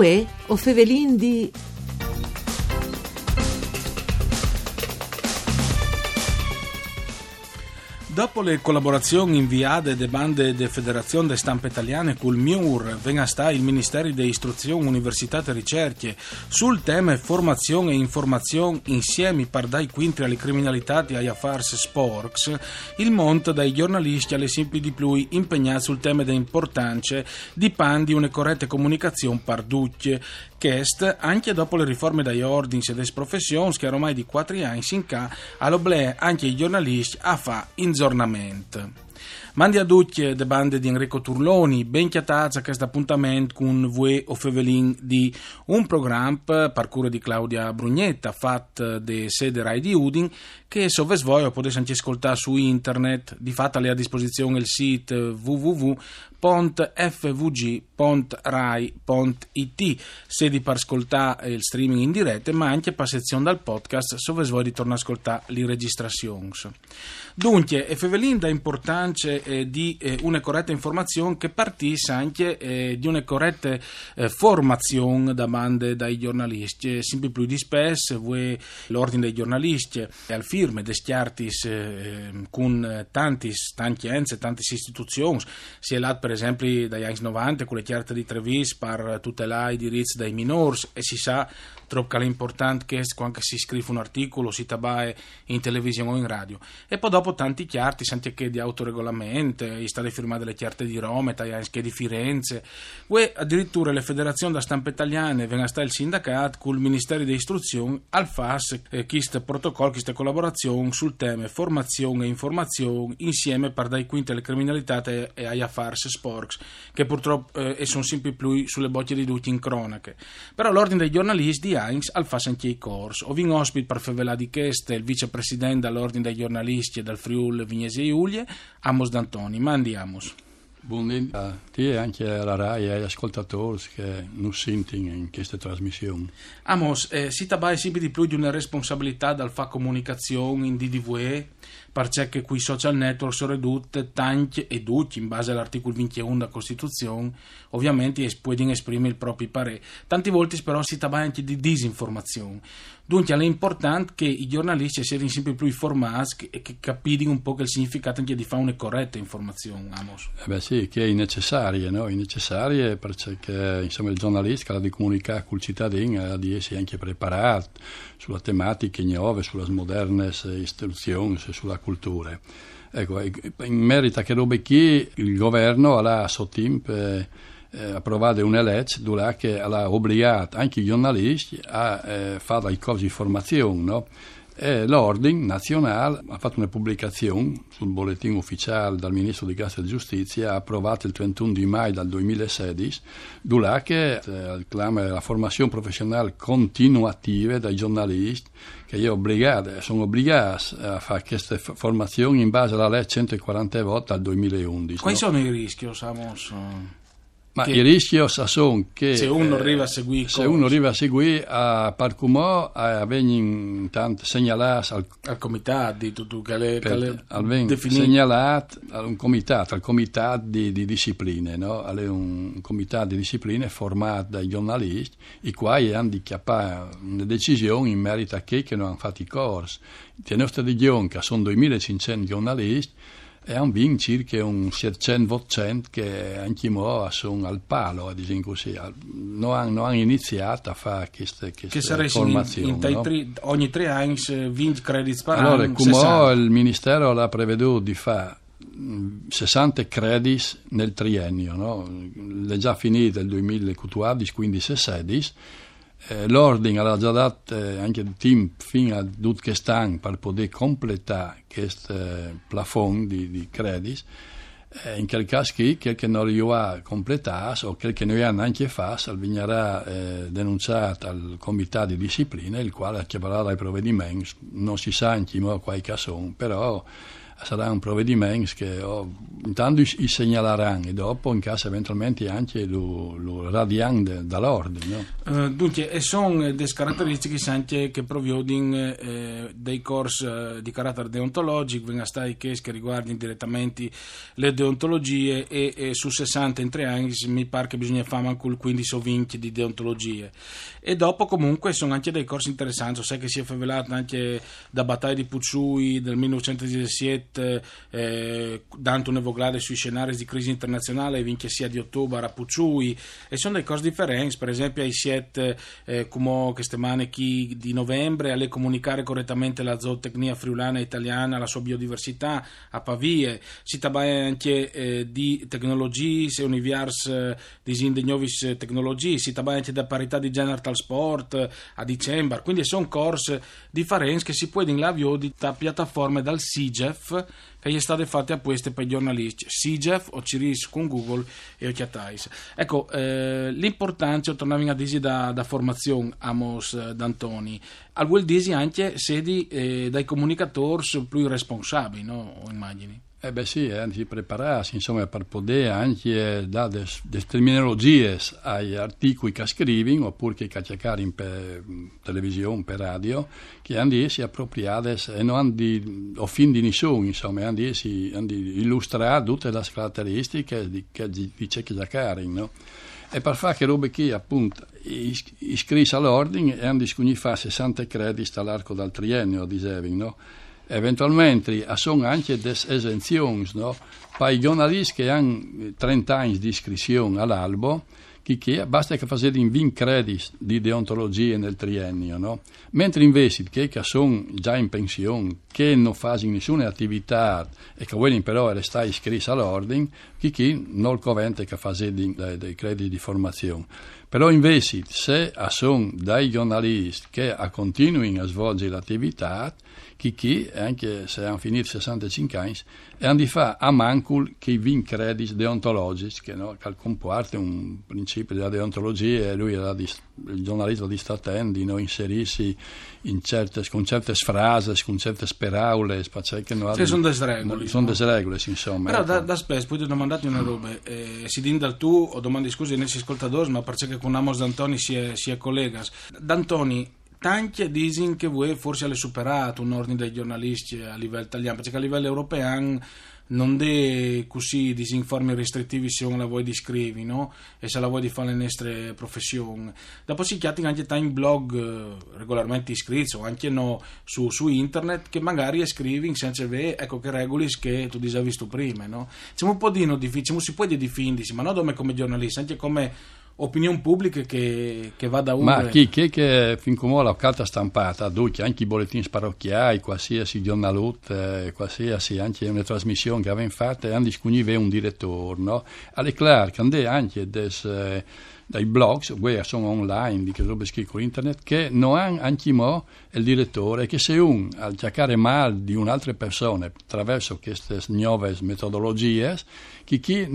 Uè, o fevelin di Dopo le collaborazioni inviate de bande de Federazione de Stampe Italiane col MIUR, venga sta il Ministero di Istruzione, Università e Ricerche sul tema formazione e informazione insieme per dai quintri alle criminalità e agli affars sports, il monte dai giornalisti alle simpi di più impegnati sul tema dell'importanza di pan di una corretta comunicazione par ducce, che est, anche dopo le riforme dai ordini e des professions che ormai di quattro anni si inca, all'oblè anche i giornalisti a fa inzornamento. Mandi a tutti le bande di Enrico Turloni, ben chiatazza questo appuntamento con voi o Fevelin di un programma parkour di Claudia Brugnetta, fatto de sede Rai di Udin, che se voi potete anche ascoltare su internet, di fatto è a disposizione il sito www.fvg.rai.it, sedi per ascoltare il streaming in diretta, ma anche per sezione dal podcast, se voi ritornare a ascoltare le registrazioni. Dunque, Fevelin dà importanza eh, di eh, una corretta informazione che partisse anche eh, di una corretta eh, formazione da bande dai giornalisti. Sempre più di spesso, l'ordine dei giornalisti al firme destiartis eh, con tanti, tanti tante istituzioni, si è là per esempio dagli anni 90 con le chiarte di Trevis per tutelare i diritti dei minori. E si sa troppo è importante che quando si scrive un articolo si tabae in televisione o in radio. E poi dopo tanti chiarti senti che di autoregolamento i stati firmati le chiarte di Roma anche di Firenze e addirittura le federazioni da stampa italiane vengono sta il sindacato con il Ministero di Istruzione al FAS eh, questo protocollo, questa collaborazione sul tema formazione e informazione insieme per dare quinte alle criminalità e agli affars sports che purtroppo eh, sono sempre più sulle bocce di tutti in cronache però l'ordine dei giornalisti Heinz al Fasanchiei Kors. Ovin ospite per favela di Cheste il vicepresidente dell'Ordine dei giornalisti e del Friul Vignesi e Iulie, Amos D'Antoni. Ma andiamo. Buondì a te e anche alla RAI e agli ascoltatori che non sentono in queste trasmissioni. Amos, eh, si tratta sempre di più di una responsabilità dal fa comunicazione in DDVE perché qui social network sono ridotte tanti e tutti in base all'articolo 21 della Costituzione ovviamente possono esprimere il proprio parere tanti volte però si tratta anche di disinformazione dunque è importante che i giornalisti siano sempre più informati e che capiscono un po' il significato anche di fare una corretta informazione Amos. Eh beh sì, che è necessaria no? è necessaria perché insomma, il giornalista ha di comunicare con il cittadino ha di essere anche preparato sulla tematica nuove, sulle moderne istruzioni, sulla cultura. Ecco, in merito a che robe qui il governo ha sottimp eh, approvato una legge dove ha obbligato anche i giornalisti a eh, fare i corsi di formazione, no? E l'Ordine Nazionale ha fatto una pubblicazione sul bollettino ufficiale dal Ministro di Grazia e Giustizia, approvato il 31 di maggio del 2016, dove che eh, la formazione professionale continuativa dai giornalisti che obbligate, sono obbligati a fare queste formazioni in base alla legge 140 volte dal 2011. Quali no? sono i rischi, Samos? Ma che, il rischio sono che se uno eh, arriva a seguire se uno arriva a seguire a Parcumò a venire intanto segnalato al, al comitato di tutto che le, per, al segnalato a un comitato al comitato di, di discipline no? È un comitato di discipline formato dai giornalisti i quali hanno di chiappare una decisione in merito a chi che non hanno fatto i corsi nella nostra regione che sono 2500 giornalisti e hanno vinto circa un 700 che anche ora sono al palo, ad esempio così. Non hanno, hanno iniziato a fare queste, queste che formazioni. In, in no? tri, ogni tre anni 20 crediti per allora, anno. Allora, il Ministero ha preveduto di fare 60 crediti nel triennio, no? è già finito il 2014, quindi 16 eh, l'ordine ha già dato eh, anche il team fino a Dutchestan per poter completare questo eh, plafond di, di crediti. Eh, in quel caso qui, quel che non riuscirà completato o quel che non ha neanche fatto, verrà eh, denunciato al comitato di disciplina, il quale chiamerà dai provvedimenti, non si sa in chi modo quali sono, però sarà un provvedimento che oh, intanto si segnaleranno e dopo in caso eventualmente anche lo, lo radiano dall'ordine. No? Uh, dunque, e sono delle caratteristiche anche che provvedono eh, dei corsi eh, di carattere deontologico, vengono stati che riguardano direttamente le deontologie e, e, su 60 in tre anni mi pare che bisogna fare anche il 15 o 20 di deontologie. E dopo comunque sono anche dei corsi interessanti, sai che si è favelato anche da battaglia di Pucciui del 1917, eh, dando un'evoglare sui scenari di crisi internazionale, vince sia di ottobre a Pucciui, e sono dei corsi differenti, per esempio ai siete eh, come queste mani di novembre, alle comunicare correttamente la zootecnia friulana italiana, la sua biodiversità a Pavie, si tratta anche eh, di tecnologie, se univiars eh, di Novis tecnologie, si tratta anche da parità di genere al sport a dicembre, quindi sono corsi differenti che si può in lavio di piattaforme dal SIGEF che gli state fatte apposte per i giornalisti SIGEF o Ciris con Google e Occhiatais ecco eh, l'importanza tornando a dire da, da formazione Amos eh, D'Antoni al vuol dire anche sedi eh, dai comunicatori più responsabili no? immagini eh beh sì, eh, si prepararsi insomma, per poter anche dare delle terminologie agli articoli che scrivono oppure che cercano per televisione, per radio, che hanno di essere appropriate e non hanno di, o fin di nessuno, insomma, hanno di, di illustrare tutte le caratteristiche di, che dice che cercare, no? E per fare che robe che appunto iscrisse all'ordine e hanno di fare 60 crediti all'arco del triennio, dicevi, no? Eventualmente sono anche delle esenzioni no? per i giornalisti che hanno 30 anni di iscrizione all'albo che basta che facciate in 20 crediti di deontologia nel triennio, no? mentre invece che, che sono già in pensione, che non fanno nessuna attività e che vogliono però restare iscritti all'ordine, chi non covente che dei, dei crediti di formazione. Però invece se sono dei giornalisti che continuano a svolgere l'attività, chi chi, anche se hanno finito 65 anni, e hanno di fare a mancul che vi crediti deontologici, che, no, che un principio della deontologia e lui era di, il giornalista di Statendi, no, inserirsi in certe, con certe frasi, con certe speraule, che non sì, sono delle regole. Sono delle regole, insomma. Però ecco. da, da spesso poi ti domandate una roba, eh, si din dal tu o domandi scusi ai nostri ascoltatori, ma perché con Amos D'Antoni si è, si è collegas. D'Antoni tanti dicono che voi forse avete superato un ordine dei giornalisti a livello italiano, perché a livello europeo non è così disinformi restrittivi se non la vuoi di scrivi, no? E se la vuoi di fare le nostre professioni. Dopo si chiamano anche time blog eh, regolarmente iscritti o anche no, su, su, internet che magari scrivi senza vedere, ecco che regole che tu hai visto prima, no? C'è un po' di no difficile, si può di difendersi, ma non come giornalista, anche come opinione pubblica che, che va da uno. Ma chi, chi che fin come la carta stampata, dunque anche i bollettini sparrocchiai, qualsiasi giornalute, eh, qualsiasi anche una trasmissione che avevano fatto, hanno discunive un direttore, no? Alle Clark, anche des, eh, dai blogs, che sono online, di che robe scrivo internet, che hanno anche mo il direttore, che se un al cercare male di un'altra persona attraverso queste nuove metodologie, che chi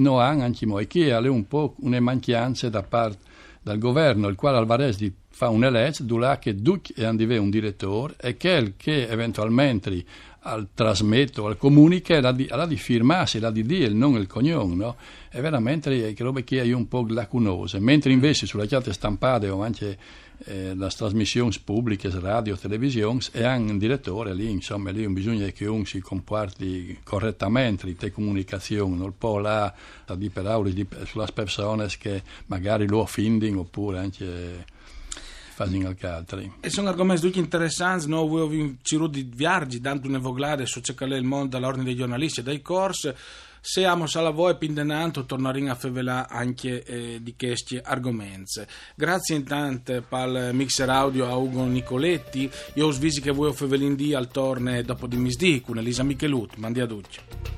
anche mo, e che ha un po' una mancanza da parte del governo, il quale Alvarez di fa una legge dove che Duc è un direttore e che, che eventualmente al trasmetto, al comunica, la di, la di firmarsi, la di dire, non il cognome, no? È veramente che robe che è un po' lacunose, mentre invece sulle chiate stampate o anche eh, trasmissioni pubbliche, radio, televisione, e anche un direttore lì, insomma, lì bisogna che uno si comporti correttamente in comunicazione, non può là di per aule sulle persone che magari lo offendono oppure anche fanno anche altri. E sono argomenti tutti interessanti, noi abbiamo cercato di viaggi, dando un evoglare su è il mondo dall'ordine dei giornalisti e dai corsi. Siamo alla voi pindenanto, torneremo a favelare anche eh, di questi argomenti. Grazie intanto il mixer audio a Ugo Nicoletti. Io ho visto che voi di al torne dopo di misdì con Elisa Michelut. Mandi a tutti.